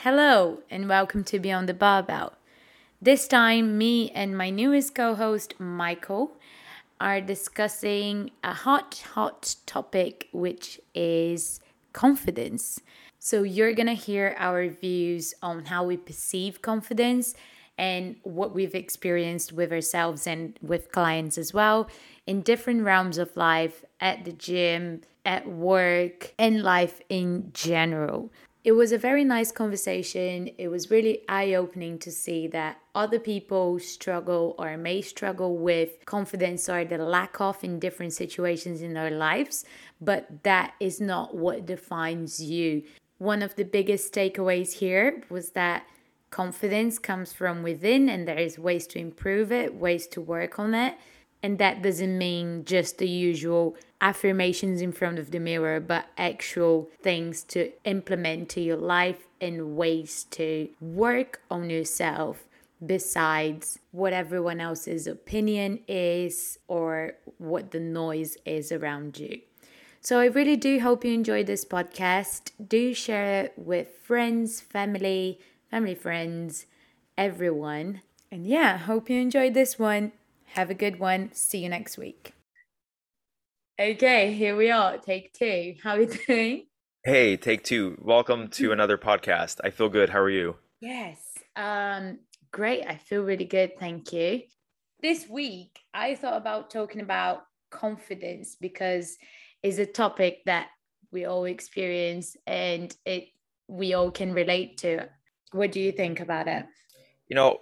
Hello, and welcome to Beyond the Barbell. This time, me and my newest co host, Michael, are discussing a hot, hot topic, which is confidence. So, you're gonna hear our views on how we perceive confidence and what we've experienced with ourselves and with clients as well in different realms of life at the gym, at work, and life in general. It was a very nice conversation. It was really eye opening to see that other people struggle or may struggle with confidence or the lack of in different situations in their lives, but that is not what defines you. One of the biggest takeaways here was that confidence comes from within and there is ways to improve it, ways to work on it. And that doesn't mean just the usual affirmations in front of the mirror, but actual things to implement to your life and ways to work on yourself besides what everyone else's opinion is or what the noise is around you. So, I really do hope you enjoyed this podcast. Do share it with friends, family, family, friends, everyone. And yeah, hope you enjoyed this one. Have a good one. See you next week. Okay, here we are. Take two. How are you doing? Hey, take two. Welcome to another podcast. I feel good. How are you? Yes. Um, great. I feel really good. Thank you. This week, I thought about talking about confidence because it's a topic that we all experience and it we all can relate to. What do you think about it? You know,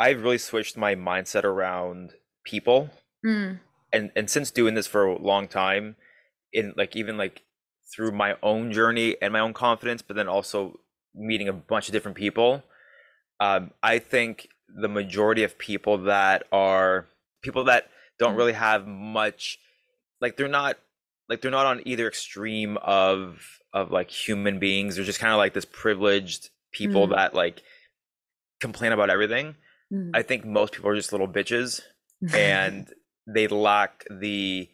I've really switched my mindset around people. Mm. And and since doing this for a long time, in like even like through my own journey and my own confidence, but then also meeting a bunch of different people, um, I think the majority of people that are people that don't really have much like they're not like they're not on either extreme of of like human beings they're just kind of like this privileged people Mm. that like complain about everything Mm. i think most people are just little bitches and they lack the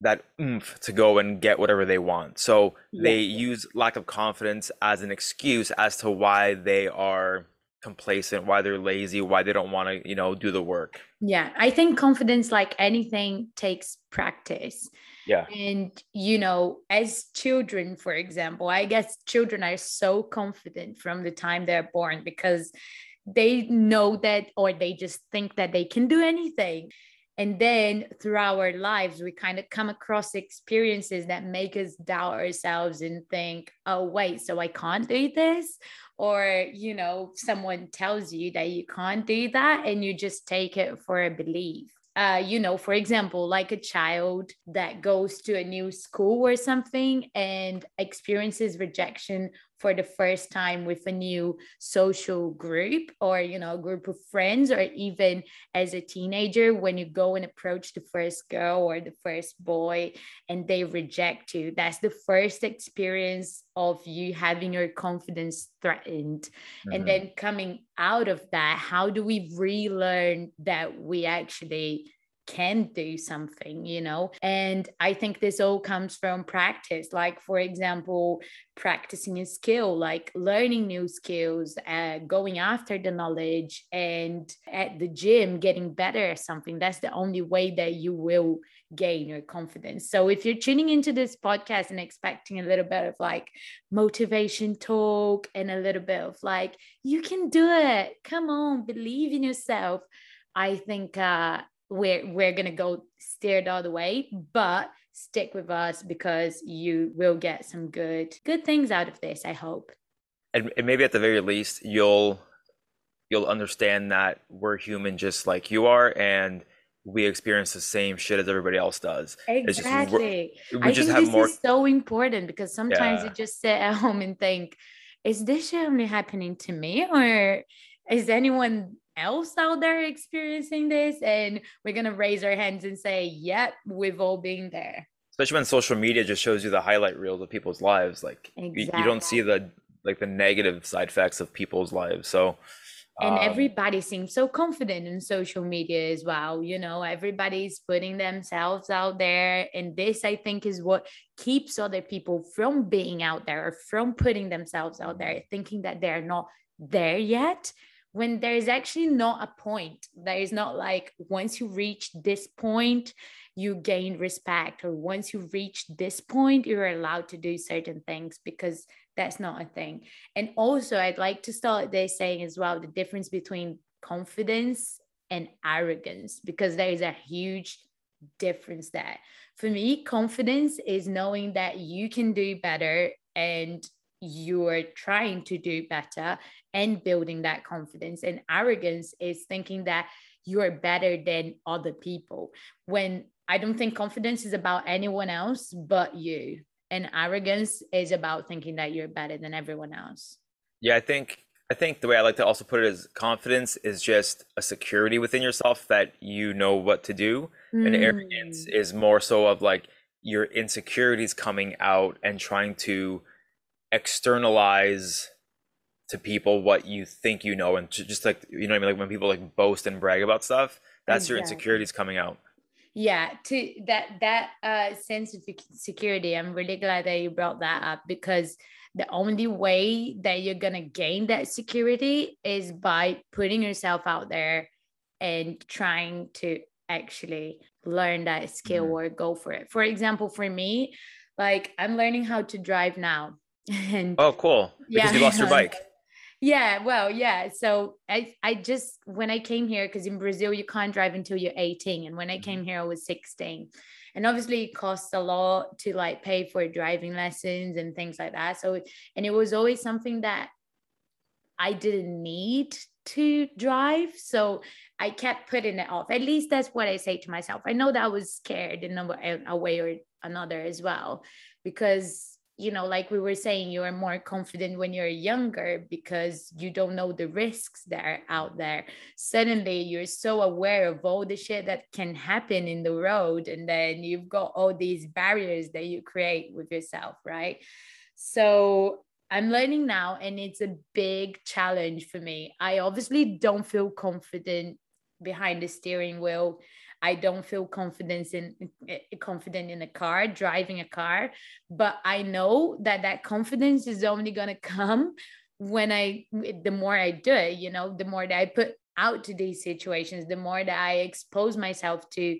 that oomph to go and get whatever they want so they use lack of confidence as an excuse as to why they are complacent why they're lazy why they don't want to you know do the work Yeah, I think confidence, like anything, takes practice. yeah And, you know, as children, for example, I guess children are so confident from the time they're born because they know that or they just think that they can do anything. And then through our lives, we kind of come across experiences that make us doubt ourselves and think, oh, wait, so I can't do this? Or, you know, someone tells you that you can't do that and you just take it for a belief. Uh, you know, for example, like a child that goes to a new school or something and experiences rejection for the first time with a new social group or, you know, a group of friends, or even as a teenager when you go and approach the first girl or the first boy and they reject you. That's the first experience of you having your confidence threatened. And Mhm. then coming out of that, how do we relearn that we actually can do something, you know? And I think this all comes from practice. Like, for example, practicing a skill, like learning new skills, uh, going after the knowledge, and at the gym, getting better at something. That's the only way that you will gain your confidence. So, if you're tuning into this podcast and expecting a little bit of like motivation talk and a little bit of like, you can do it, come on, believe in yourself, I think uh, we're we're gonna go steer the other way, but stick with us because you will get some good good things out of this. I hope. and, and maybe at the very least you'll you'll understand that we're human just like you are and we experience the same shit as everybody else does It's just Exactly. we I just think have this more is so important because sometimes Yeah. you just sit at home and think, is this shit only happening to me or is anyone else out there experiencing this? And we're gonna raise our hands and say, yep, we've all been there. especially when social media just shows you the highlight reels of people's lives like you, you don't see the like the negative side effects of people's lives so and Um, everybody seems so confident in social media as well you know everybody's putting themselves out there and this i think is what keeps other people from being out there or from putting themselves out there thinking that they're not there yet when there's actually not a point there is not like once you reach this point you gain respect or once you reach this point you're allowed to do certain things because that's not a thing. And also i'd like to start this saying as well the difference between confidence and arrogance because there is a huge difference there. For me confidence is knowing that you can do better and you're trying to do better and building that confidence and arrogance is thinking that you're better than other people when I don't think confidence is about anyone else but you. And arrogance is about thinking that you're better than everyone else. Yeah, I think I think the way I like to also put it is confidence is just a security within yourself that you know what to do. And arrogance Mm. is more so of like your insecurities coming out and trying to externalize to people what you think you know and just like you know what I mean like when people like boast and brag about stuff, that's your insecurities coming out. Yeah, to that that uh sense of security, I'm really glad that you brought that up because the only way that you're gonna gain that security is by putting yourself out there and trying to actually learn that skill Mhm. or go for it. For example, for me, like I'm learning how to drive now. And Oh, cool. Because you lost your bike. yeah, well, yeah. So I I just when I came here, because in Brazil you can't drive until you're 18. And when I mm-hmm. came here, I was 16. And obviously it costs a lot to like pay for driving lessons and things like that. So and it was always something that I didn't need to drive. So I kept putting it off. At least that's what I say to myself. I know that I was scared in a way or another as well, because, you know, like we were saying, you are more confident when you're younger because you don't know the risks that are out there. Suddenly you're so aware of all the shit that can happen in the road. And then you've got all these barriers that you create with yourself, right? So I'm learning now, and it's a big challenge for me. I obviously don't feel confident behind the steering wheel. I don't feel confidence in eh, confident in a car, driving a car, but I know that that confidence is only gonna come when I, the more I do it, you know, the more that I put out to these situations, the more that I expose myself to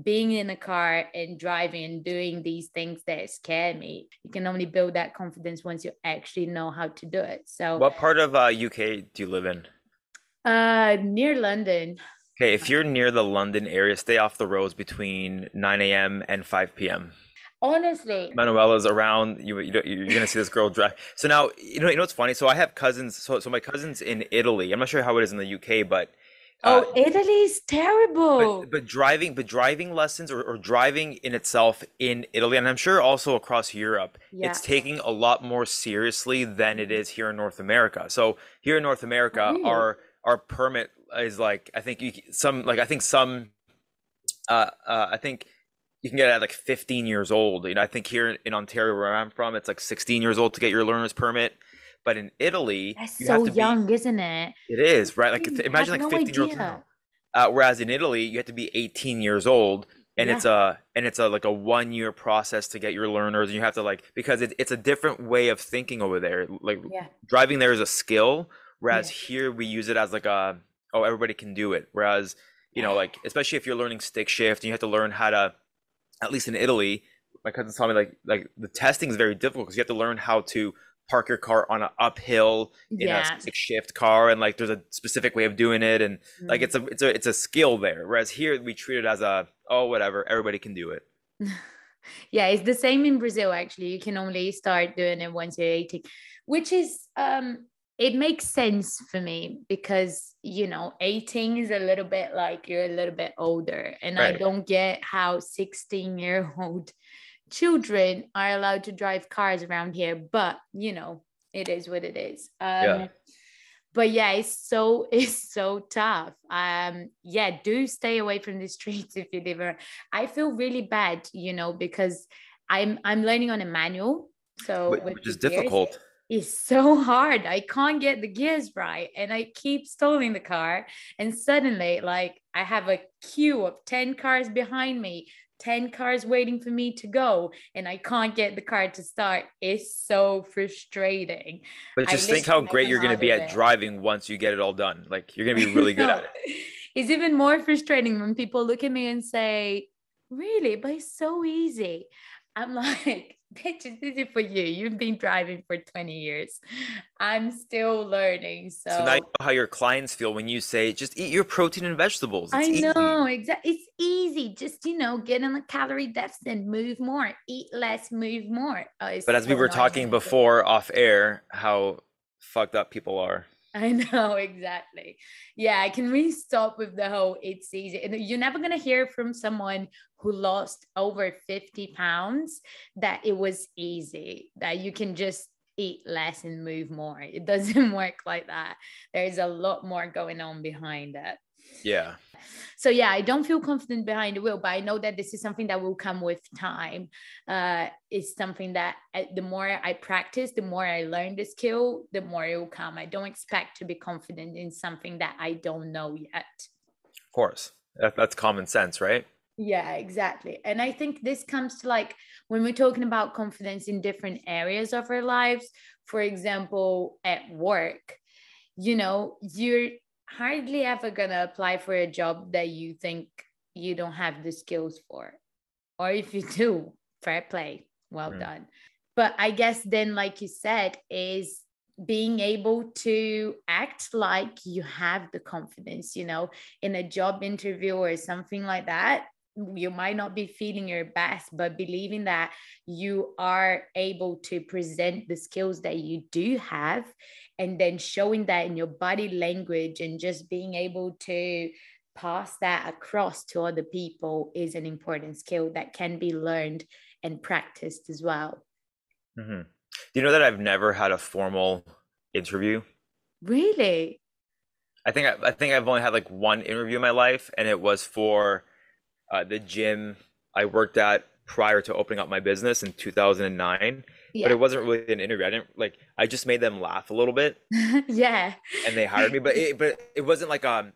being in a car and driving and doing these things that scare me. You can only build that confidence once you actually know how to do it. So, What part of uh, UK do you live in? uh, near London, Okay, if you're near the London area, stay off the roads between 9 a.m. and 5 p.m. honestly, Manuela's around. You, you you're gonna see this girl drive. So now you know you know what's funny. So I have cousins. So so my cousins in Italy. I'm not sure how it is in the UK, but uh, oh, Italy's terrible. but, but driving but driving lessons or, or driving in itself in Italy, and I'm sure also across Europe, Yeah. it's taking a lot more seriously than it is here in North America. So here in North America, Really? our our permit is like I think you some like I think some uh, uh I think you can get it at like 15 years old. You know, I think here in Ontario where I'm from, it's like 16 years old to get your learner's permit. But in Italy, That's you have so to be young, isn't it? it is, right? Like I imagine like no 15 year now. Uh, whereas in Italy, you have to be 18 years old, and it's a and it's a like a one year process to get your learners, and you have to like because it, it's a different way of thinking over there. Like Yeah. driving there is a skill, whereas Yeah. here we use it as like a oh everybody can do it. Whereas you know like especially if you're learning stick shift, and you have to learn how to at least in Italy, my cousins told me like like the testing is very difficult because you have to learn how to park your car on an uphill in Yeah. a stick shift car and like there's a specific way of doing it and like Mm. it's a it's a it's a skill there whereas here we treat it as a oh whatever everybody can do it yeah, it's the same in Brazil actually. You can only start doing it once you're 18, which is um it makes sense for me because you know 18 is a little bit like you're a little bit older and I don't get how 16 year old children are allowed to drive cars around here, but you know, it is what it is. Um Yeah. but yeah, it's so it's so tough. Um, yeah, do stay away from the streets if you live around. I feel really bad, you know, because I'm I'm learning on a manual. So which is difficult is so hard. I can't get the gears right and I keep stalling the car. And suddenly, like, I have a queue of 10 cars behind me, 10 cars waiting for me to go, and I can't get the car to start. It's so frustrating. But just think how great you're going to be at it. driving once you get it all done. Like, you're going to be really good at it. It's even more frustrating when people look at me and say, Really? But it's so easy. I'm like, bitch, it's easy for you. You've been driving for 20 years. I'm still learning. So, so now you know how your clients feel when you say, just eat your protein and vegetables. It's I know, exactly. It's easy. Just, you know, get on the calorie deficit, move more, eat less, move more. Oh, but as we were talking before off air, how fucked up people are. I know exactly. Yeah, I can really stop with the whole it's easy. You're never gonna hear from someone who lost over 50 pounds that it was easy, that you can just eat less and move more. It doesn't work like that. There's a lot more going on behind it. Yeah. So yeah, I don't feel confident behind the wheel, but I know that this is something that will come with time. Uh, it's something that uh, the more I practice, the more I learn the skill, the more it will come. I don't expect to be confident in something that I don't know yet. Of course, that, that's common sense, right? Yeah, exactly. And I think this comes to like when we're talking about confidence in different areas of our lives, for example, at work, you know, you're hardly ever gonna apply for a job that you think you don't have the skills for. Or if you do, fair play, well mm. done. But I guess then, like you said, is being able to act like you have the confidence, you know, in a job interview or something like that. You might not be feeling your best, but believing that you are able to present the skills that you do have and then showing that in your body language and just being able to pass that across to other people is an important skill that can be learned and practiced as well. Mm-hmm. Do you know that I've never had a formal interview? Really? I think I, I think I've only had like one interview in my life, and it was for uh, the gym I worked at prior to opening up my business in 2009 yeah. but it wasn't really an interview. I didn't like. I just made them laugh a little bit. yeah. And they hired me, but it, but it wasn't like um,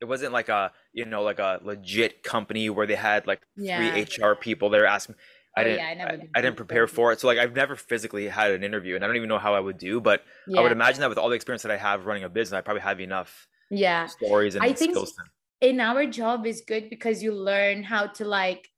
it wasn't like a you know like a legit company where they had like yeah. three HR people that are asking. I oh, didn't. Yeah, I, never I, I, didn't prepare for it, so like I've never physically had an interview, and I don't even know how I would do. But yeah. I would imagine that with all the experience that I have running a business, I probably have enough. Yeah. Stories and I think skills. In our job is good because you learn how to like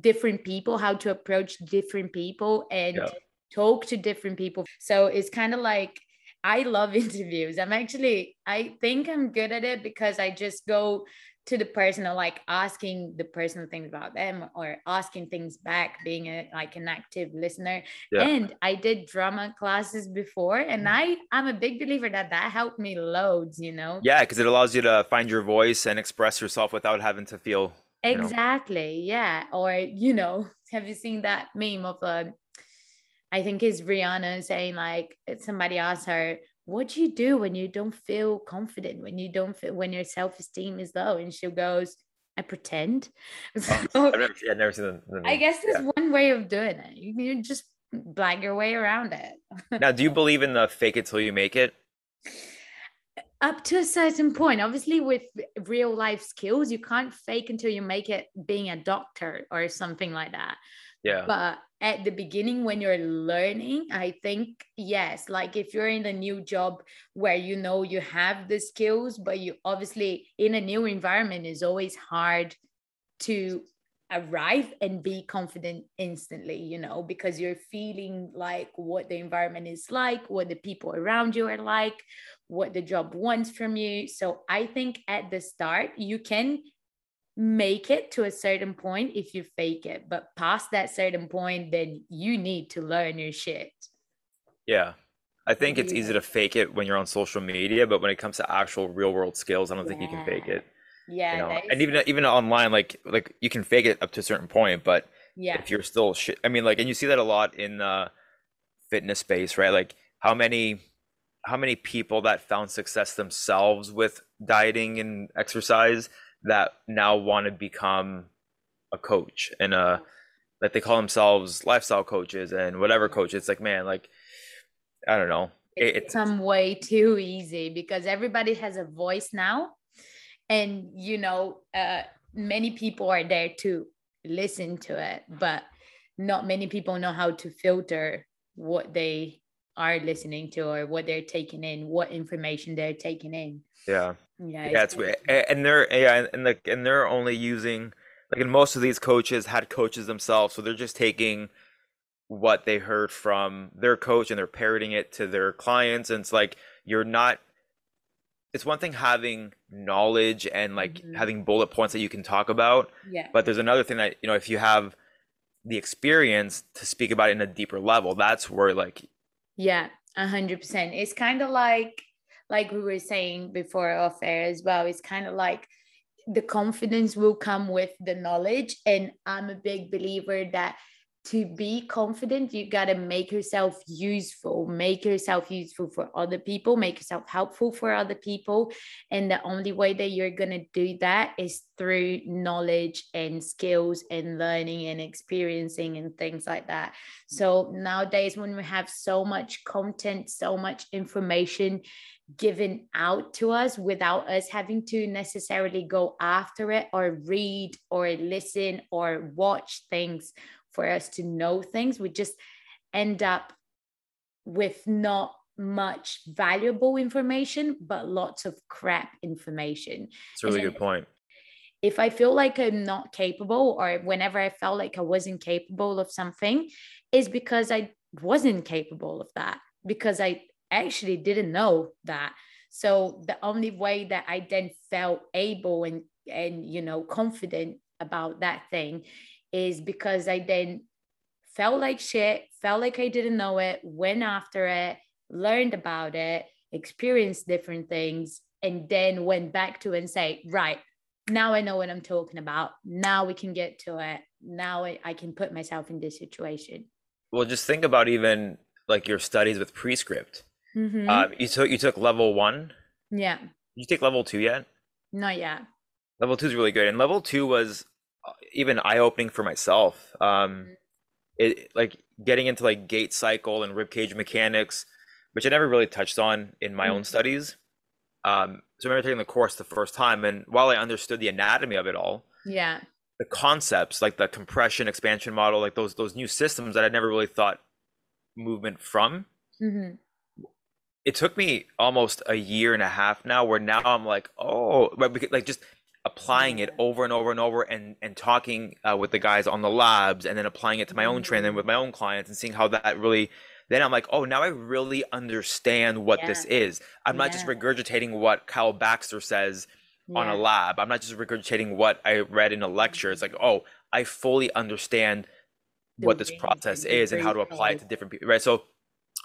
different people, how to approach different people, and yeah talk to different people. So it's kind of like I love interviews. I'm actually, I think I'm good at it because I just go to the person or like asking the personal things about them or asking things back, being a like an active listener. Yeah. And I did drama classes before, and mm. I I'm a big believer that that helped me loads. You know. Yeah, because it allows you to find your voice and express yourself without having to feel. Exactly. Know. Yeah. Or you know, have you seen that meme of a uh, I think is Rihanna saying like somebody asked her, what do you do when you don't feel confident, when you don't feel when your self-esteem is low? And she goes, I pretend. Oh, I've never, yeah, never seen the, the I guess there's yeah. one way of doing it. You can just blag your way around it. now, do you believe in the fake it till you make it? Up to a certain point. Obviously, with real life skills, you can't fake until you make it being a doctor or something like that. Yeah. But at the beginning when you're learning i think yes like if you're in a new job where you know you have the skills but you obviously in a new environment is always hard to arrive and be confident instantly you know because you're feeling like what the environment is like what the people around you are like what the job wants from you. So i think at the start you can make it to a certain point if you fake it but past that certain point then you need to learn your shit. Yeah. I think it's easy to fake it when you're on social media but when it comes to actual real world skills i don't yeah. think you can fake it yeah. you know? and even even online like like you can fake it up to a certain point but yeah. if you're still shit i mean like and you see that a lot in the fitness space right? Like how many how many people that found success themselves with dieting and exercise that now want to become a coach and a that they call themselves lifestyle coaches and whatever coach. It's like, man, like I don't know. It's, it's some way too easy because everybody has a voice now, and you know, uh, many people are there to listen to it, but not many people know how to filter what they are listening to or what they're taking in, what information they're taking in. Yeah. Yeah. Yeah. It's, and they're, yeah. And like, and they're only using, like, and most of these coaches had coaches themselves. So they're just taking what they heard from their coach and they're parroting it to their clients. And it's like, you're not, it's one thing having knowledge and like mm-hmm. having bullet points that you can talk about. Yeah. But there's another thing that, you know, if you have the experience to speak about it in a deeper level, that's where like yeah, a hundred percent. It's kind of like like we were saying before off air as well. It's kind of like the confidence will come with the knowledge. And I'm a big believer that to be confident, you got to make yourself useful, make yourself useful for other people, make yourself helpful for other people. And the only way that you're going to do that is through knowledge and skills and learning and experiencing and things like that. So nowadays, when we have so much content, so much information, given out to us without us having to necessarily go after it or read or listen or watch things for us to know things. We just end up with not much valuable information, but lots of crap information. It's a really good point. If I feel like I'm not capable, or whenever I felt like I wasn't capable of something, is because I wasn't capable of that, because I actually didn't know that. So the only way that I then felt able and and you know confident about that thing is because I then felt like shit, felt like I didn't know it, went after it, learned about it, experienced different things, and then went back to and say, right, now I know what I'm talking about. Now we can get to it. Now I, I can put myself in this situation. Well, just think about even like your studies with prescript. Mm-hmm. Uh, you took you took level one. Yeah. Did you take level two yet? Not yet. Level two is really good, and level two was even eye opening for myself. Um, mm-hmm. it like getting into like gait cycle and ribcage mechanics, which I never really touched on in my mm-hmm. own studies. Um, so I remember taking the course the first time, and while I understood the anatomy of it all, yeah, the concepts like the compression expansion model, like those those new systems that I never really thought movement from. Mm-hmm. It took me almost a year and a half now, where now I'm like, oh, like just applying it over and over and over and and talking uh, with the guys on the labs and then applying it to my own training with my own clients and seeing how that really then i'm like oh now i really understand what yeah. this is. I'm not just regurgitating what kyle baxter says yeah. on a lab. I'm not just regurgitating what i read in a lecture. It's like oh i fully understand the what this process is and how to apply it to different people right so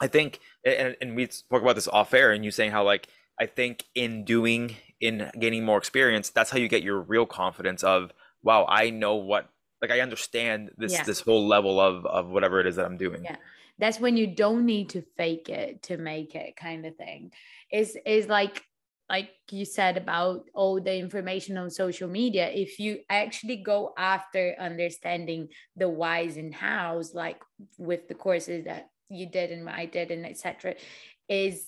i think and, and we spoke about this off air and you saying how like i think in doing in gaining more experience, that's how you get your real confidence of, wow, I know what like I understand this yeah. this whole level of of whatever it is that I'm doing. Yeah. That's when you don't need to fake it to make it kind of thing. Is is like like you said about all the information on social media if you actually go after understanding the whys and hows like with the courses that you did and what I did and etc is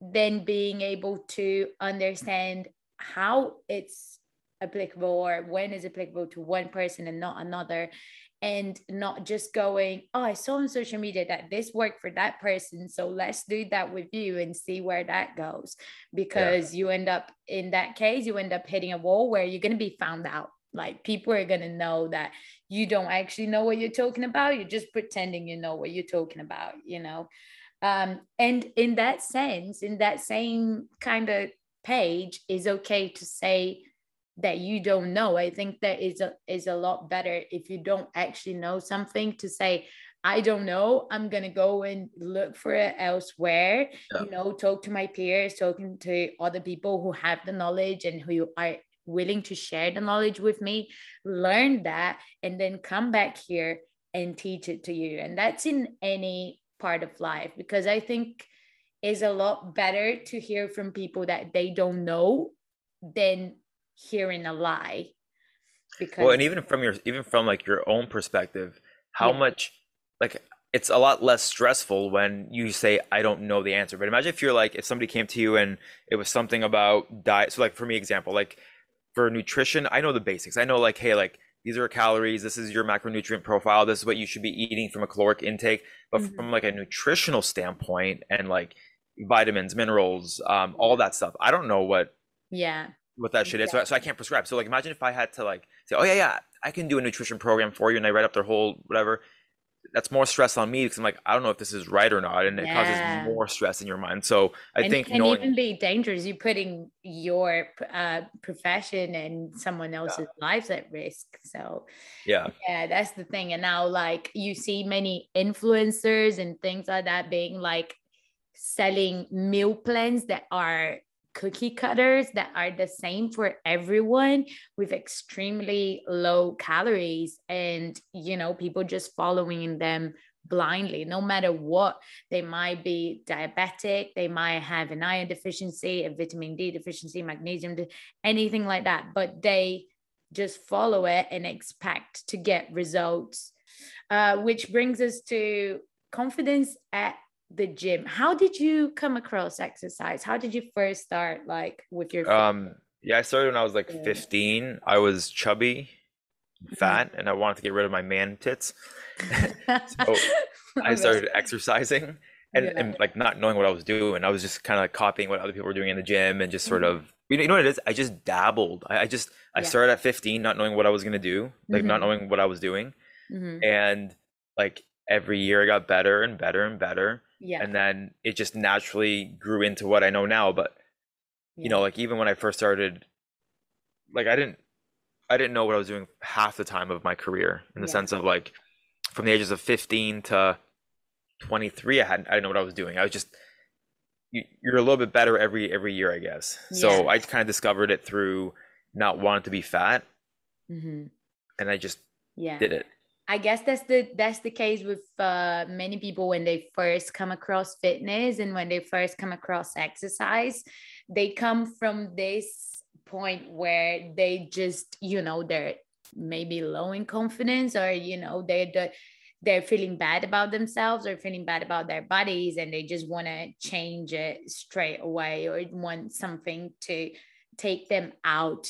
then being able to understand how it's applicable or when is applicable to one person and not another. And not just going oh i saw on social media that this worked for that person so let's do that with you and see where that goes. Because yeah. you end up in that case you end up hitting a wall where you're going to be found out. Like people are going to know that you don't actually know what you're talking about you're just pretending you know what you're talking about you know um, and in that sense, in that same kind of page, is okay to say that you don't know. I think that is a is a lot better if you don't actually know something to say, I don't know. I'm gonna go and look for it elsewhere. Yeah. You know, talk to my peers, talking to other people who have the knowledge and who are willing to share the knowledge with me, learn that, and then come back here and teach it to you. And that's in any part of life because I think is a lot better to hear from people that they don't know than hearing a lie. Because well, and even from your even from like your own perspective, how yeah. much like it's a lot less stressful when you say I don't know the answer. But imagine if you're like if somebody came to you and it was something about diet. So like for me example, like for nutrition, I know the basics. I know like hey like these are calories, this is your macronutrient profile, this is what you should be eating from a caloric intake. But mm-hmm. from like a nutritional standpoint and like vitamins, minerals, um, all that stuff, I don't know what yeah what that shit exactly. is. So, so I can't prescribe. So like imagine if I had to like say, oh yeah yeah I can do a nutrition program for you, and I write up their whole whatever that's more stress on me because I'm like, I don't know if this is right or not, and it causes more stress in your mind. So I and think it can knowing... even be dangerous. You're putting your uh, profession and someone else's yeah. lives at risk. So yeah, yeah, that's the thing. And now, like, you see many influencers and things like that being like selling meal plans that are cookie cutters that are the same for everyone with extremely low calories and you know people just following them blindly no matter what. They might be diabetic they might have an iron deficiency a vitamin d deficiency magnesium anything like that but they just follow it and expect to get results. Uh, which brings us to confidence at the gym. How did you come across exercise? How did you first start like with your um yeah i started when i was like 15 i was chubby mm-hmm. fat and i wanted to get rid of my man tits. So i started exercising and, and like not knowing what i was doing. I was just kind of like copying what other people were doing in the gym and just sort mm-hmm. of you know, you know what it is? I just dabbled. I, I just i yeah. started at 15 not knowing what i was going to do like mm-hmm. not knowing what i was doing. Mm-hmm. and like every year i got better and better and better yeah. And then it just naturally grew into what I know now. But yeah. you know, like even when I first started, like I didn't I didn't know what I was doing half the time of my career in the yeah. sense of like from the ages of 15 to 23 I hadn't I didn't know what I was doing. I was just you, you're a little bit better every every year, I guess. So I kind of discovered it through not wanting to be fat. Mm-hmm. And I just yeah. did it. I guess that's the that's the case with uh, many people when they first come across fitness and when they first come across exercise, they come from this point where they just you know they're maybe low in confidence or you know they're the, they're feeling bad about themselves or feeling bad about their bodies and they just want to change it straight away or want something to take them out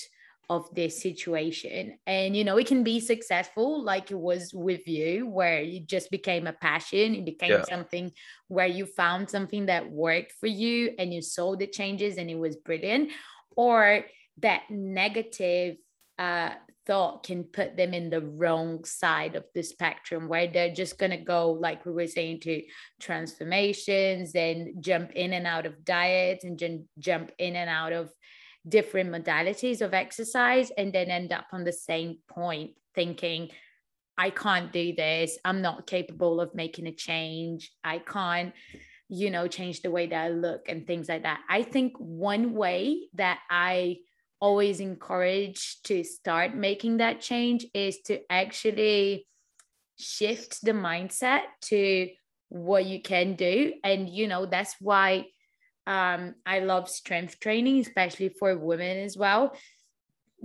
of this situation and you know it can be successful like it was with you where it just became a passion it became yeah. something where you found something that worked for you and you saw the changes and it was brilliant or that negative uh, thought can put them in the wrong side of the spectrum where they're just going to go like we were saying to transformations and jump in and out of diets and jump in and out of different modalities of exercise and then end up on the same point thinking i can't do this. I'm not capable of making a change. I can't you know change the way that i look and things like that. I think one way that i always encourage to start making that change is to actually shift the mindset to what you can do. And you know that's why um, I love strength training, especially for women as well,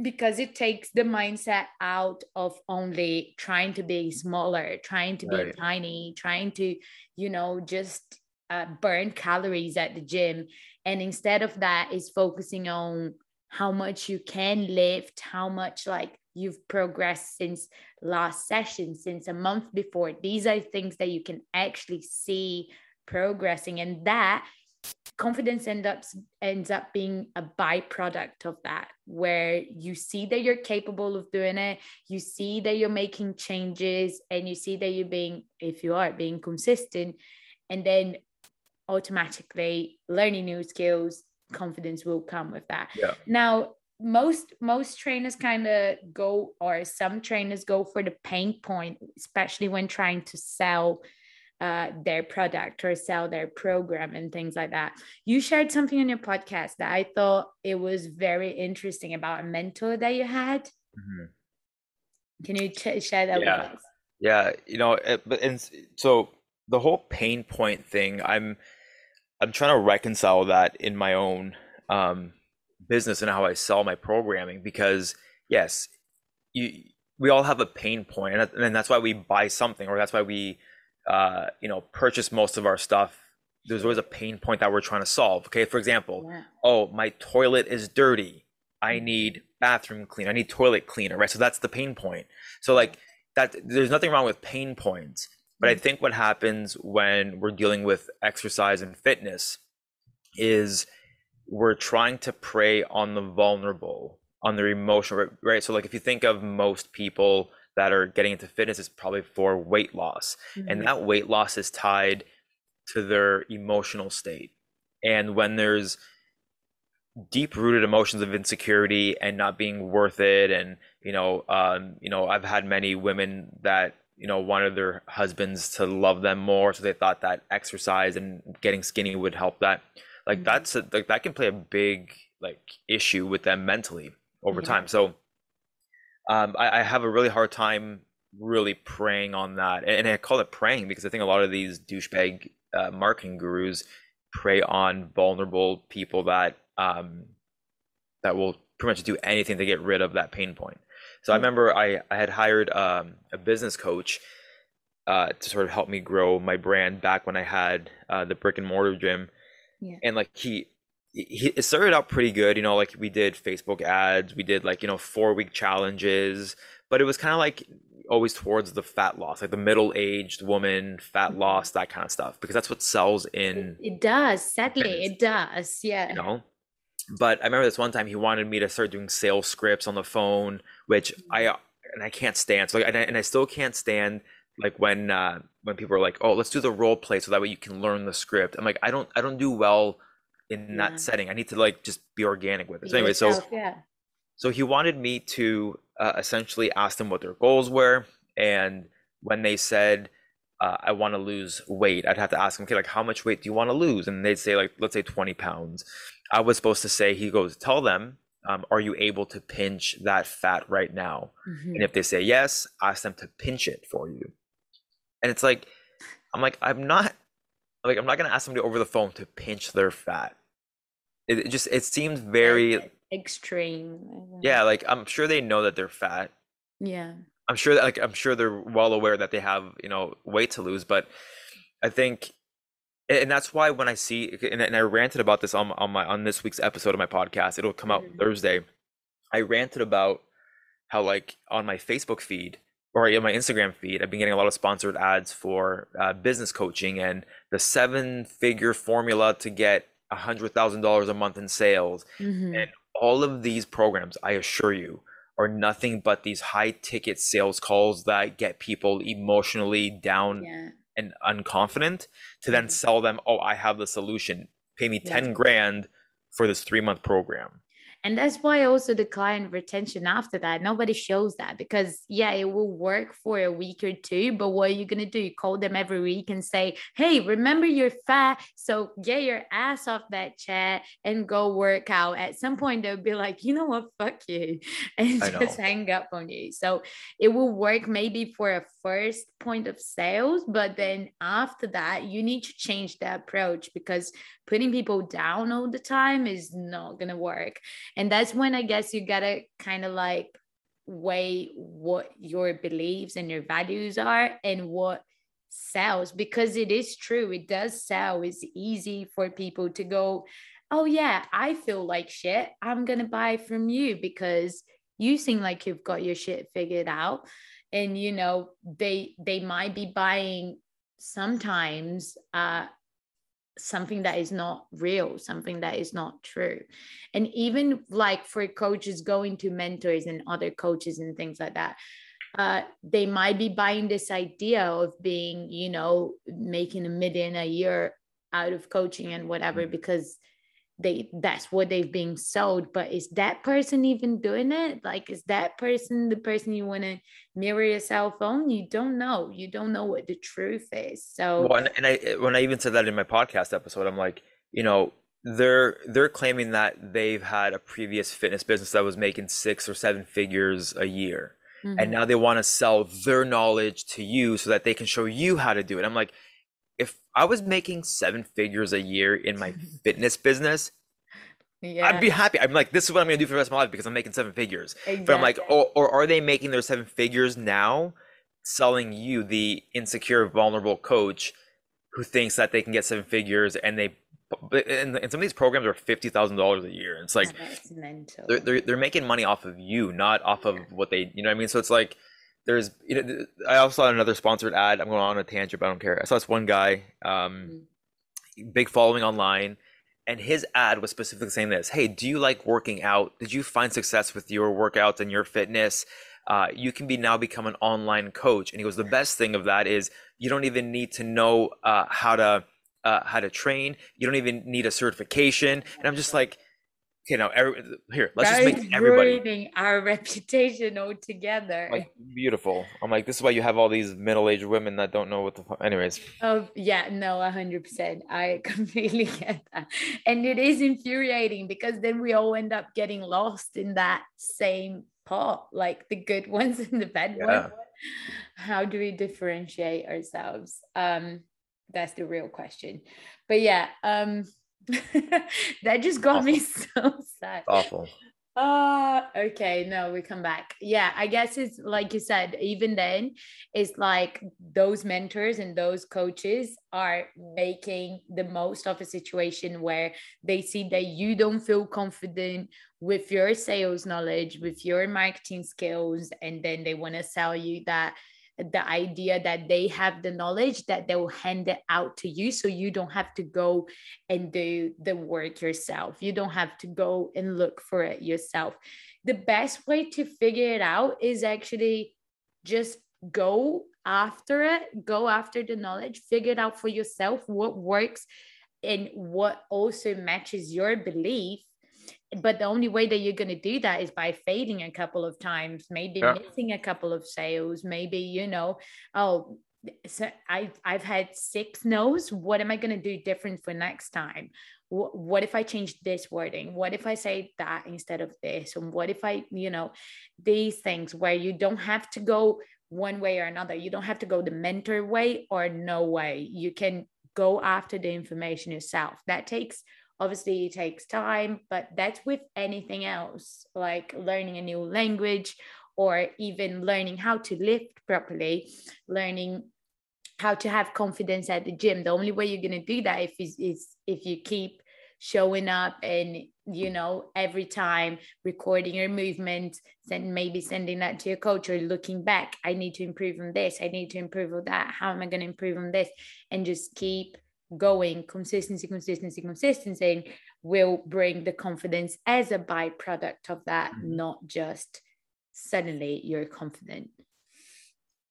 because it takes the mindset out of only trying to be smaller, trying to right. be tiny, trying to, you know, just uh, burn calories at the gym. And instead of that, is focusing on how much you can lift, how much like you've progressed since last session, since a month before. These are things that you can actually see progressing, and that confidence ends up ends up being a byproduct of that where you see that you're capable of doing it you see that you're making changes and you see that you're being if you are being consistent and then automatically learning new skills confidence will come with that yeah. now most most trainers kind of go or some trainers go for the pain point especially when trying to sell uh, their product or sell their program and things like that. You shared something on your podcast that I thought it was very interesting about a mentor that you had. Mm-hmm. Can you ch- share that yeah. with us? Yeah, you know, it, but and so the whole pain point thing, I'm I'm trying to reconcile that in my own um, business and how I sell my programming because yes, you we all have a pain point and, and that's why we buy something or that's why we uh, you know, purchase most of our stuff, there's always a pain point that we're trying to solve. Okay, for example, Yeah. oh, my toilet is dirty. I Mm-hmm. need bathroom cleaner. I need toilet cleaner, right? So that's the pain point. So like that, there's nothing wrong with pain points. But I Mm-hmm. think what happens when we're dealing with exercise and fitness is we're trying to prey on the vulnerable, on their emotional, right? So like if you think of most people that are getting into fitness, is probably for weight loss, and Mhm. that weight loss is tied to their emotional state. And when there's deep rooted emotions of insecurity and not being worth it and you know um you know I've had many women that you know wanted their husbands to love them more so they thought that exercise and getting skinny would help that like Mhm. that's a, like that can play a big like issue with them mentally over time so um I, I have a really hard time really preying on that and, and I call it preying because I think a lot of these douchebag uh, marketing gurus prey on vulnerable people that um that will pretty much do anything to get rid of that pain point. So I Mm. remember I I had hired um, a business coach uh, to sort of help me grow my brand back when I had uh, the brick and mortar gym, Yeah. and like he. He, it started out pretty good, you know, like we did Facebook ads, we did like, you know, four week challenges, but it was kind of like always towards the fat loss, like the middle aged woman, fat Mhm. loss, that kind of stuff, because that's what sells in It does, sadly, fitness. it does. Yeah. you know but i remember this one time he wanted me to start doing sales scripts on the phone which i and i can't stand so like and I, and I still can't stand like when uh when people are like oh let's do the role play so that way you can learn the script i'm like i don't i don't do well in Yeah. that setting i need to like just be organic with it so anyway so yeah. so he wanted me to uh, essentially ask them what their goals were, and when they said, uh, "I want to lose weight," I'd have to ask them, "Okay, like how much weight do you want to lose?" And they'd say, like, let's say 20 pounds. I was supposed to say, he goes, "Tell them, um, are you able to pinch that fat right now?" Mhm. And if they say yes, ask them to pinch it for you. And it's like, I'm like, I'm not, like, I'm not gonna ask somebody over the phone to pinch their fat. It, it just, it seems very, extreme. yeah, like I'm sure they know that they're fat. Yeah. I'm sure that like I'm sure they're well aware that they have, you know, weight to lose, but I think and that's why when I see and, and I ranted about this on on my on this week's episode of my podcast, it'll come out Mhm. Thursday. I ranted about how like on my Facebook feed or in my Instagram feed, I've been getting a lot of sponsored ads for uh, business coaching and the seven figure formula to get a hundred thousand dollars a month in sales Mhm. and all of these programs, I assure you, are nothing but these high ticket sales calls that get people emotionally down Yeah. and unconfident to then Mhm. sell them, oh, I have the solution. Pay me Yeah. 10 grand for this three month program. And that's why also the client retention after that, nobody shows that because, yeah, it will work for a week or two. But what are you going to do? You call them every week and say, hey, remember you're fat. So get your ass off that chair and go work out. At some point, they'll be like, you know what? Fuck you. And just hang up on you. So it will work maybe for a first point of sales. But then after that, you need to change the approach because putting people down all the time is not going to work. And that's when i guess you gotta kind of like weigh what your beliefs and your values are and what sells because it is true it does sell. It's easy for people to go oh yeah i feel like shit. I'm gonna buy from you because you seem like you've got your shit figured out and you know they they might be buying sometimes uh something that is not real, something that is not true. And even like for coaches going to mentors and other coaches and things like that, uh, they might be buying this idea of being, you know, making a million a year out of coaching and whatever because they that's what they've been sold but is that person even doing it like is that person the person you want to mirror yourself on you don't know you don't know what the truth is so Well, and, and I when I even said that in my podcast episode, I'm like, you know, they're they're claiming that they've had a previous fitness business that was making six or seven figures a year. Mhm. and now they want to sell their knowledge to you so that they can show you how to do it. I'm like, I was making seven figures a year in my fitness business, yeah I'd be happy. I'm like, this is what I'm gonna do for the rest of my life because I'm making seven figures. Exactly. But I'm like, oh, or are they making their seven figures now selling you the insecure, vulnerable coach who thinks that they can get seven figures and they and, and some of these programs are fifty thousand dollars a year. It's like they're, they're they're making money off of you, not off of what they you know what I mean. So it's like there's you know I also saw another sponsored ad. I'm going on a tangent, but I don't care. I saw this one guy, um, mm-hmm. big following online, and his ad was specifically saying this: Hey, do you like working out? Did you find success with your workouts and your fitness? Uh, you can be now become an online coach. And he goes, the best thing of that is you don't even need to know uh, how to uh, how to train. You don't even need a certification. And I'm just like, you know, every, here, let's that just make everybody ruining our reputation altogether. Like beautiful. I'm like, this is why you have all these middle-aged women that don't know what the. Anyways. Oh yeah, no, hundred percent. I completely get that, and it is infuriating because then we all end up getting lost in that same pot, like the good ones and the bad yeah. ones. How do we differentiate ourselves? Um, that's the real question. But yeah, um, that just got Awful. me so sad. Awful. Uh, okay, no, we come back. Yeah, I guess it's like you said, even then, it's like those mentors and those coaches are making the most of a situation where they see that you don't feel confident with your sales knowledge, with your marketing skills, and then they want to sell you that the idea that they have the knowledge that they will hand it out to you. So you don't have to go and do the work yourself. You don't have to go and look for it yourself. The best way to figure it out is actually just go after it go after the knowledge figure it out for yourself what works and what also matches your belief but the only way that you're going to do that is by failing a couple of times maybe yeah. missing a couple of sales maybe you know oh so I, I've had six no's. What am I going to do different for next time? What, what if I change this wording? What if I say that instead of this? And what if I, you know, these things where you don't have to go one way or another. You don't have to go the mentor way or no way. You can go after the information yourself. That takes obviously it takes time but that's with anything else like learning a new language or even learning how to lift properly learning how to have confidence at the gym. The only way you're going to do that if is, is if you keep showing up and you know every time recording your movement and maybe sending that to your coach or looking back i need to improve on this. I need to improve on that. How am i going to improve on this? And just keep going consistency consistency consistency will bring the confidence as a byproduct of that mm-hmm. not just suddenly you're confident.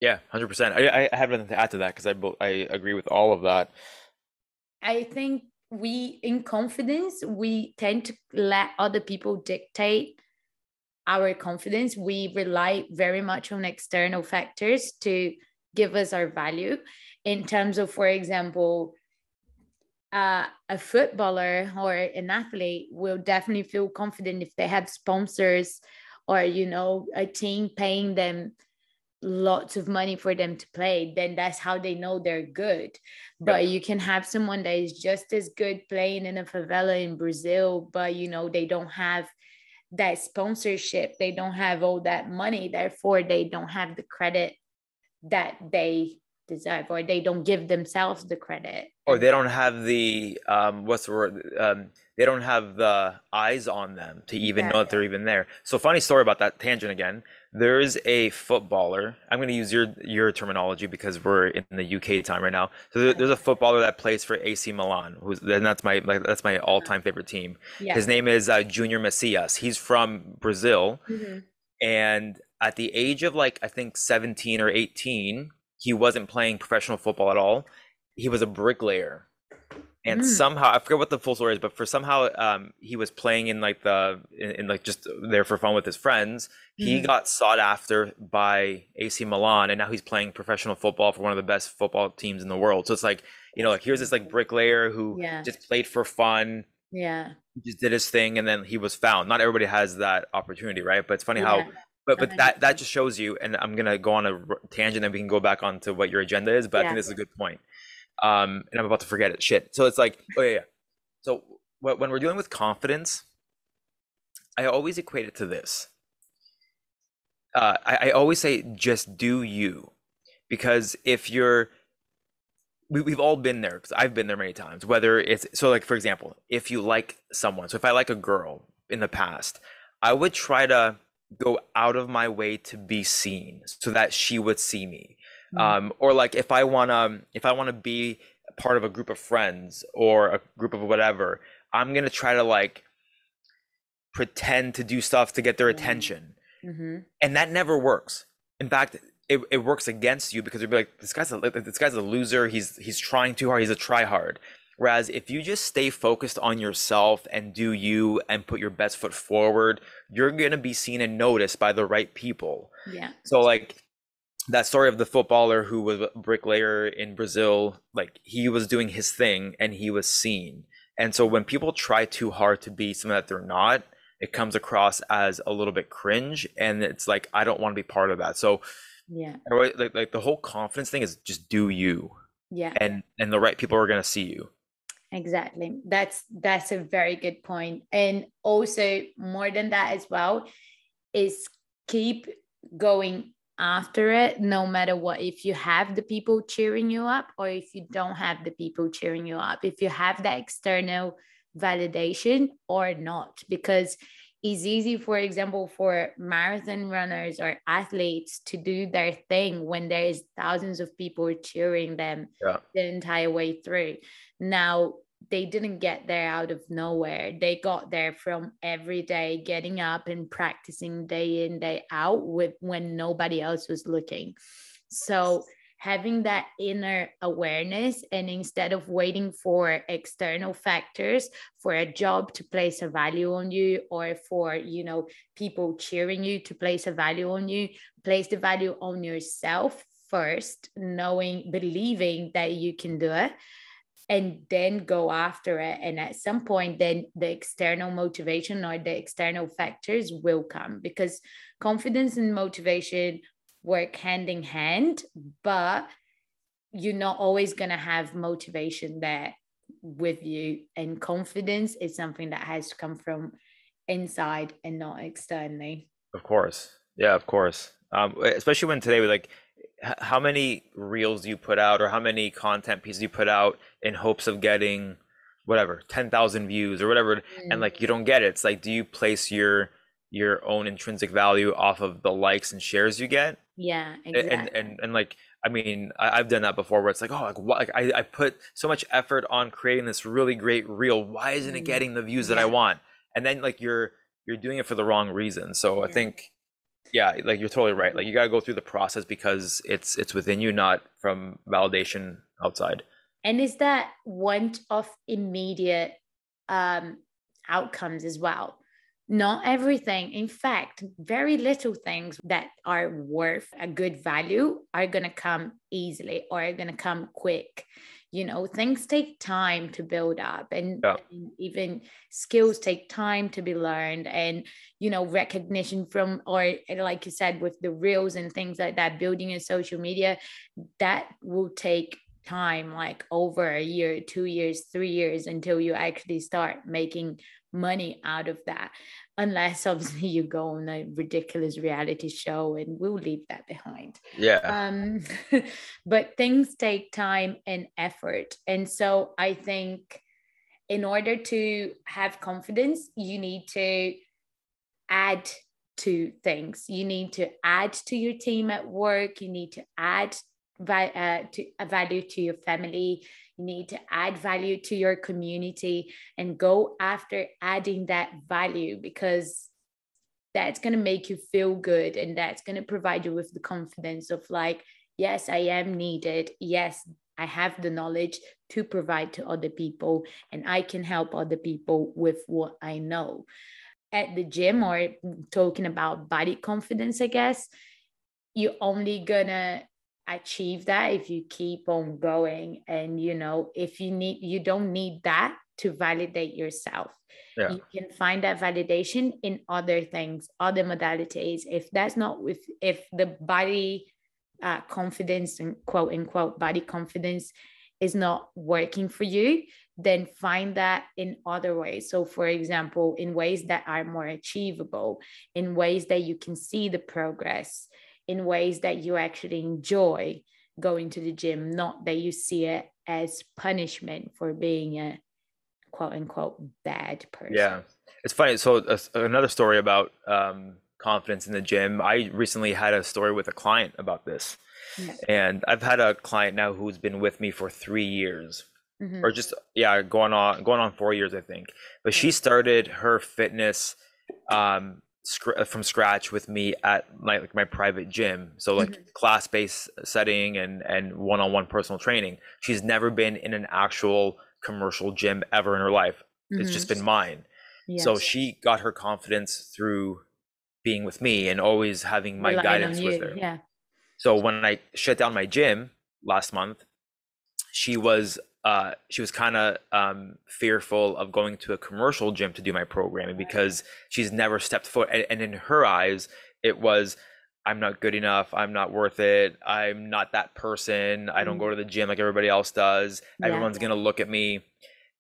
Yeah 100% i, I have nothing to add to that because i i agree with all of that. I think we in confidence we tend to let other people dictate our confidence. We rely very much on external factors to give us our value. In terms of for example uh, a footballer or an athlete will definitely feel confident if they have sponsors or you know a team paying them lots of money for them to play then that's how they know they're good. But you can have someone that is just as good playing in a favela in brazil but you know they don't have that sponsorship. They don't have all that money. Therefore they don't have the credit that they deserve or they don't give themselves the credit. Or they don't have the um what's the word um they don't have the eyes on them to even yeah. know that they're even there. So funny story about that tangent again. There's a footballer i'm going to use your your terminology because we're in the uk time right now. So there's a footballer that plays for ac milan who's and that's my like that's my all-time favorite team. Yeah. his name is uh, junior messias. He's from brazil. Mm-hmm. and at the age of like i think 17 or 18 he wasn't playing professional football at all. He was a bricklayer. And mm. somehow I forget what the full story is, but for somehow um, he was playing in like the in, in, like just there for fun with his friends. Mm. He got sought after by AC Milan, and now he's playing professional football for one of the best football teams in the world. So it's like you know, like here's this like bricklayer who yeah. just played for fun. Yeah, he just did his thing, and then he was found. Not everybody has that opportunity, right? But it's funny yeah. how but but that that just shows you and i'm gonna go on a tangent and we can go back onto what your agenda is but yeah. i think this is a good point um and i'm about to forget it shit so it's like oh yeah, yeah. so when we're dealing with confidence i always equate it to this uh, I, I always say just do you because if you're we, we've all been there because I've been there many times. Whether it's so, like for example, if you like someone, so if I like a girl in the past, I would try to go out of my way to be seen so that she would see me. Mm-hmm. Um, or like if I wanna if I wanna be part of a group of friends or a group of whatever, I'm gonna try to like pretend to do stuff to get their mm-hmm. attention, mm-hmm. and that never works. In fact, it, it works against you because you'll be like, this guy's a this guy's a loser. He's he's trying too hard. He's a try hard. Whereas if you just stay focused on yourself and do you and put your best foot forward, you're gonna be seen and noticed by the right people. Yeah. So like that story of the footballer who was a bricklayer in Brazil, like he was doing his thing and he was seen. And so when people try too hard to be something that they're not, it comes across as a little bit cringe and it's like I don't want to be part of that. So yeah like, like the whole confidence thing is just do you yeah and and the right people are going to see you exactly. That's that's a very good point. And also more than that as well is keep going after it no matter what. If you have the people cheering you up or if you don't have the people cheering you up if you have that external validation or not because it's easy, for example, for marathon runners or athletes to do their thing when there is thousands of people cheering them yeah. the entire way through. Now, they didn't get there out of nowhere. They got there from every day getting up and practicing day in, day out with when nobody else was looking. So having that inner awareness and instead of waiting for external factors for a job to place a value on you or for you know people cheering you to place a value on you place the value on yourself first knowing believing that you can do it and then go after it. And at some point then the external motivation or the external factors will come because confidence and motivation work hand in hand, but you're not always going to have motivation there with you. And confidence is something that has to come from inside and not externally. Of course. Yeah, of course. Um, especially when today we like how many reels do you put out or how many content pieces you put out in hopes of getting whatever 10,000 views or whatever mm. and like you don't get it it's like do you place your your own intrinsic value off of the likes and shares you get yeah, exactly. And and and like I mean, I, have done that before where it's like, oh, like? Like, I, I put so much effort on creating this really great reel. Why isn't it mm-hmm. getting the views that I want? And then like you're you're doing it for the wrong reason. So. I think, yeah, like you're totally right. Like you gotta go through the process because it's it's within you, not from validation outside. And is that want of immediate um outcomes as well? Not everything in fact very little things that are worth a good value are going to come easily or are going to come quick you know things take time to build up and, yeah. and, even skills take time to be learned and you know recognition from or like you said with the reels and things like that building a social media that will take time like over a year two years three years until you actually start making money out of that unless obviously you go on a ridiculous reality show and we'll leave that behind. Yeah. Um but things take time and effort. And so i think in order to have confidence you need to add to things. You need to add to your team at work. You need to add uh, to a value to your family. You need to add value to your community and go after adding that value because that's going to make you feel good and that's going to provide you with the confidence of like yes i am needed. Yes i have the knowledge to provide to other people and i can help other people with what i know. At the gym or talking about body confidence i guess you're only gonna achieve that if you keep on going and you know if you need you don't need that to validate yourself. Yeah. you can find that validation in other things other modalities. If that's not with if the body uh, confidence and quote unquote body confidence is not working for you then find that in other ways. So for example in ways that are more achievable in ways that you can see the progress in ways that you actually enjoy going to the gym, not that you see it as punishment for being a quote unquote bad person. Yeah. It's funny. So uh, another story about um, confidence in the gym. I recently had a story with a client about this. Yeah. And I've had a client now who's been with me for three years. Mm-hmm. Or just yeah, going on going on four years, I think. But she started her fitness um, sc- from scratch with me at my like my private gym. So like mm-hmm. class based setting and and one on one personal training. She's never been in an actual commercial gym ever in her life. Mm-hmm. It's just been mine. Yes. So she got her confidence through being with me and always having my Relying guidance with her. Yeah. So when I shut down my gym last month, she was uh, she was kind of um, fearful of going to a commercial gym to do my programming because she's never stepped foot. And, and in her eyes, it was, I'm not good enough. I'm not worth it. I'm not that person. I don't mm. go to the gym like everybody else does. Yeah. Everyone's gonna look at me.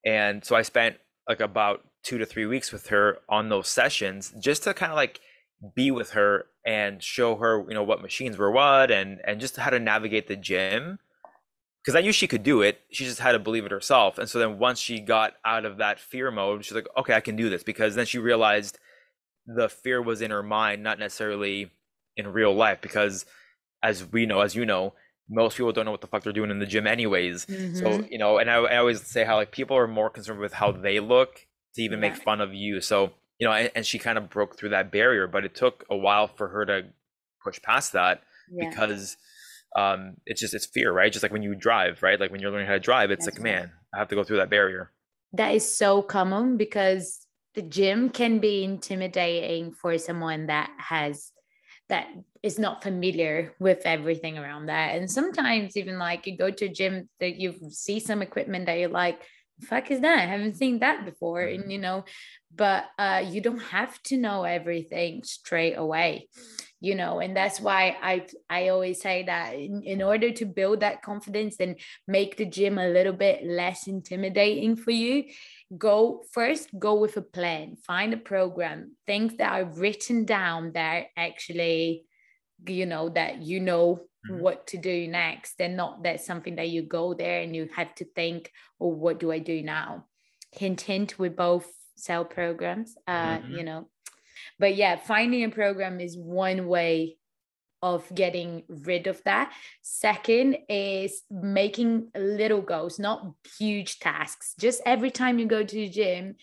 And so I spent like about two to three weeks with her on those sessions just to kind of like be with her and show her you know what machines were what and and just how to navigate the gym because I knew she could do it. She just had to believe it herself. And so then once she got out of that fear mode, she's like, okay, I can do this. Because then she realized the fear was in her mind, not necessarily in real life. Because as we know, as you know, most people don't know what the fuck they're doing in the gym, anyways. Mm-hmm. So, you know, and I, I, always say how like people are more concerned with how they look to even yeah. make fun of you. So, you know, and, and, she kind of broke through that barrier, but it took a while for her to push past that yeah. because um, it's just it's fear, right? Just like when you drive, right? Like when you're learning how to drive, it's That's like, right. man, I have to go through that barrier. That is so common because the gym can be intimidating for someone that has that is not familiar with everything around that. And sometimes even like you go to a gym that you see some equipment that you're like, fuck is that? I haven't seen that before. Mm-hmm. And you know, but uh you don't have to know everything straight away you know and that's why i i always say that in, in order to build that confidence and make the gym a little bit less intimidating for you go first go with a plan find a program things that are written down that actually you know that you know mm-hmm. what to do next and not that something that you go there and you have to think oh what do i do now hint hint we both sell programs uh mm-hmm. you know but yeah finding a program is one way of getting rid of that second is making little goals not huge tasks just every time you go to the gym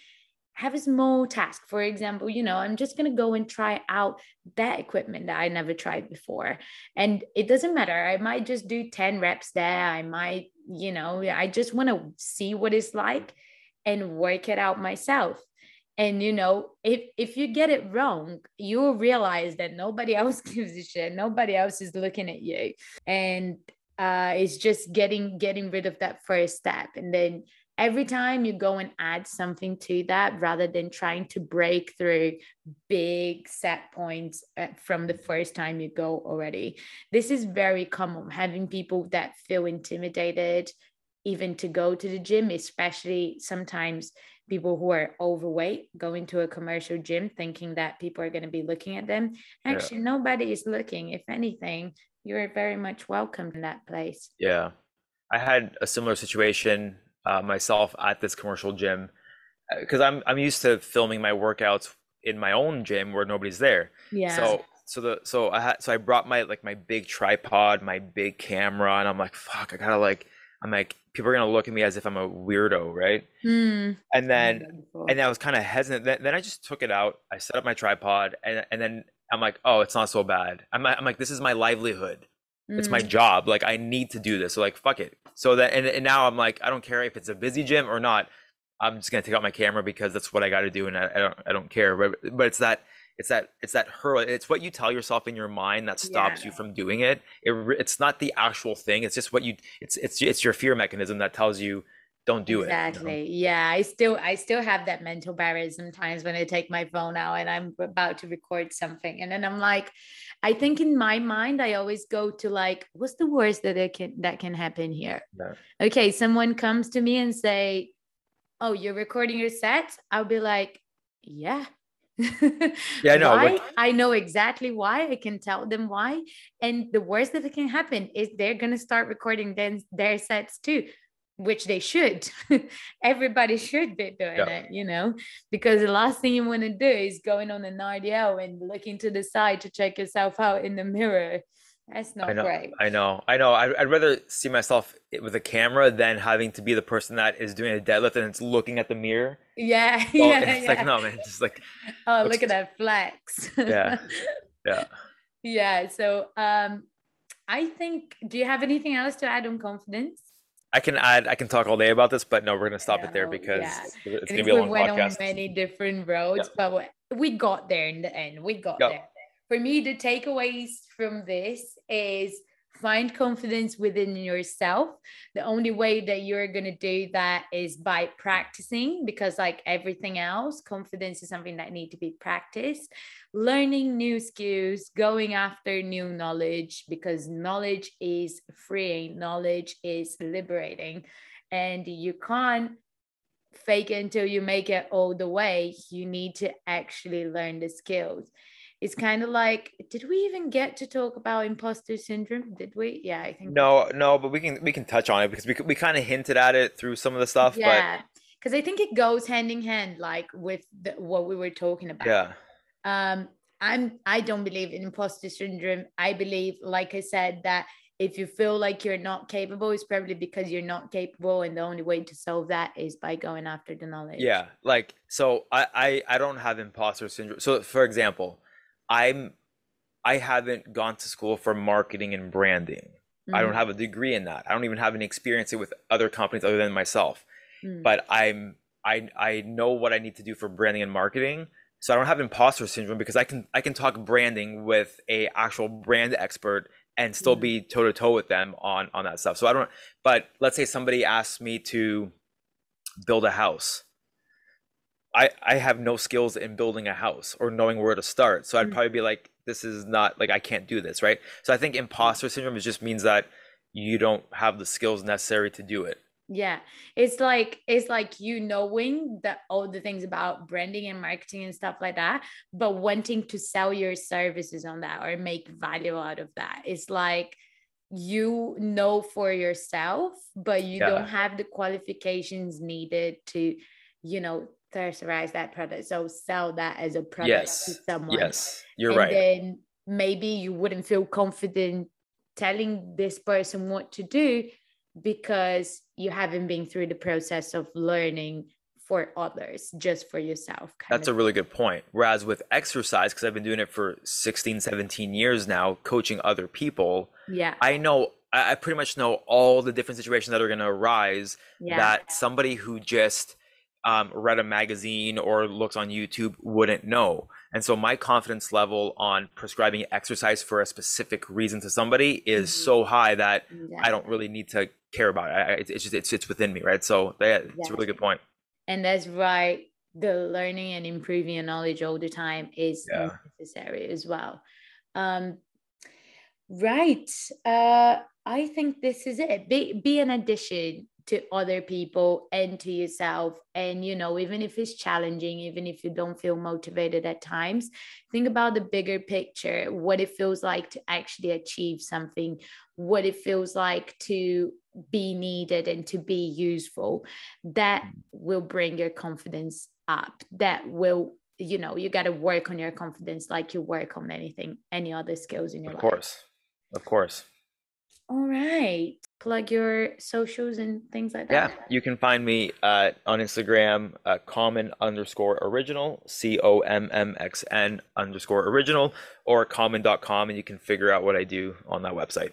have a small task. For example you know i'm just going to go and try out that equipment that i never tried before. And it doesn't matter. I might just do 10 reps there. I might you know i just want to see what it's like and work it out myself. And you know if if you get it wrong you'll realize that nobody else gives a shit. Nobody else is looking at you. And uh it's just getting getting rid of that first step. And then every time you go and add something to that rather than trying to break through big set points uh, from the first time you go already this is very common having people that feel intimidated even to go to the gym especially sometimes people who are overweight going to a commercial gym thinking that people are going to be looking at them. Actually, yeah. nobody is looking. If anything, you're very much welcome in that place. Yeah. I had a similar situation uh, myself at this commercial gym because uh, I'm I'm used to filming my workouts in my own gym where nobody's there. Yeah. So so the so I had so I brought my like my big tripod, my big camera, and I'm like, fuck, I gotta like I'm like, people are gonna look at me as if I'm a weirdo, right? Mm. And then, and I was kind of hesitant. Then, then I just took it out. I set up my tripod, and and then I'm like, oh, it's not so bad. I'm, I'm like, this is my livelihood. Mm. It's my hmm. job. Like I need to do this. So like, fuck it. So that and, and now I'm like, I don't care if it's a busy gym or not. I'm just gonna take out my camera because that's what I got to do, and I, I don't I don't care. But but it's that it's that it's that hurdle it's what you tell yourself in your mind that stops yeah. you from doing it. it it's not the actual thing it's just what you it's it's it's your fear mechanism that tells you don't do exactly. it exactly you know? yeah i still i still have that mental barrier sometimes when i take my phone out and i'm about to record something and then i'm like i think in my mind i always go to like what's the worst that it can that can happen here yeah. okay someone comes to me and say oh you're recording your set i'll be like yeah yeah, I know. I know exactly why. I can tell them why. And the worst that can happen is they're gonna start recording then their sets too, which they should. Everybody should be doing yeah. it, you know, because the last thing you want to do is going on an RDL and looking to the side to check yourself out in the mirror that's not I know, great. I know. I know. I'd, I'd rather see myself with a camera than having to be the person that is doing a deadlift and it's looking at the mirror. Yeah. Well, yeah. It's yeah. like, no, man. Just like, oh, look at that flex. yeah. Yeah. Yeah. So, um, I think, do you have anything else to add on confidence? I can add, I can talk all day about this, but no, we're going to stop it there because yeah. it's going to be a long we went podcast. on many different roads, yeah. but we got there in the end. We got yep. there for me, the takeaways from this is find confidence within yourself. The only way that you're going to do that is by practicing because like everything else, confidence is something that need to be practiced. Learning new skills, going after new knowledge because knowledge is freeing, knowledge is liberating and you can't fake it until you make it all the way. You need to actually learn the skills it's kind of like did we even get to talk about imposter syndrome? Did we? Yeah i think no no but we can we can touch on it because we, we kind of hinted at it through some of the stuff yeah because i think it goes hand in hand like with the, what we were talking about. Yeah. Um i'm i don't believe in imposter syndrome. I believe like i said that if you feel like you're not capable, it's probably because you're not capable, and the only way to solve that is by going after the knowledge. Yeah, like so, I I, I don't have imposter syndrome. So, for example, I'm I haven't gone to school for marketing and branding. Mm-hmm. I don't mm. have a degree in that. I don't even have any experience with other companies other than myself. Mm-hmm. But I'm I I know what I need to do for branding and marketing. So I don't have imposter syndrome because I can I can talk branding with a actual brand expert and still mm-hmm. be toe to toe with them on on that stuff. So I don't but let's say somebody asks me to build a house I I have no skills in building a house or knowing where to start. So I'd mm. probably be like, this is not like I can't do this, right? So I think imposter syndrome just means that you don't have the skills necessary to do it. Yeah. It's like it's like you knowing that all the things about branding and marketing and stuff like that, but wanting to sell your services on that or make value out of that. It's like you know for yourself, but you yeah. don't have the qualifications needed to, you know, tertiarize that product. So sell that as a product yes. to someone. Yes, you're and right. Then maybe you wouldn't feel confident telling this person what to do because you haven't been through the process of learning for others just for yourself that's a really good point whereas with exercise because i've been doing it for 16 17 years now coaching other people yeah i know i pretty much know all the different situations that are going to arise yeah. that somebody who just um, read a magazine or looks on YouTube wouldn't know. And so my confidence level on prescribing exercise for a specific reason to somebody is mm-hmm. so high that yeah. I don't really need to care about it. it's just it's it's within me, right? So yeah, it's yeah. a really good point. And that's right. The learning and improving your knowledge all the time is yeah. necessary as well. Um, right. Uh, I think this is it. Be be an addition to other people and to yourself. And you know even if it's challenging even if you don't feel motivated at times think about the bigger picture. What it feels like to actually achieve something. What it feels like to be needed and to be useful. That mm. will bring your confidence up. That will you know you got to work on your confidence like you work on anything any other skills in your of life. of course. Of course. All right plug your socials and things like that? Yeah, you can find me uh, on Instagram, uh, common underscore original, C O M M X N underscore original, or common.com, and you can figure out what I do on that website.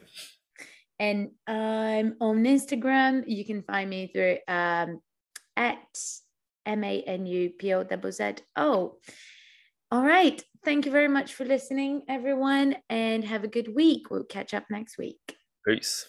And I'm on Instagram. You can find me through um, at M A N U P O Z Z O. All right. Thank you very much for listening, everyone, and have a good week. We'll catch up next week. Peace.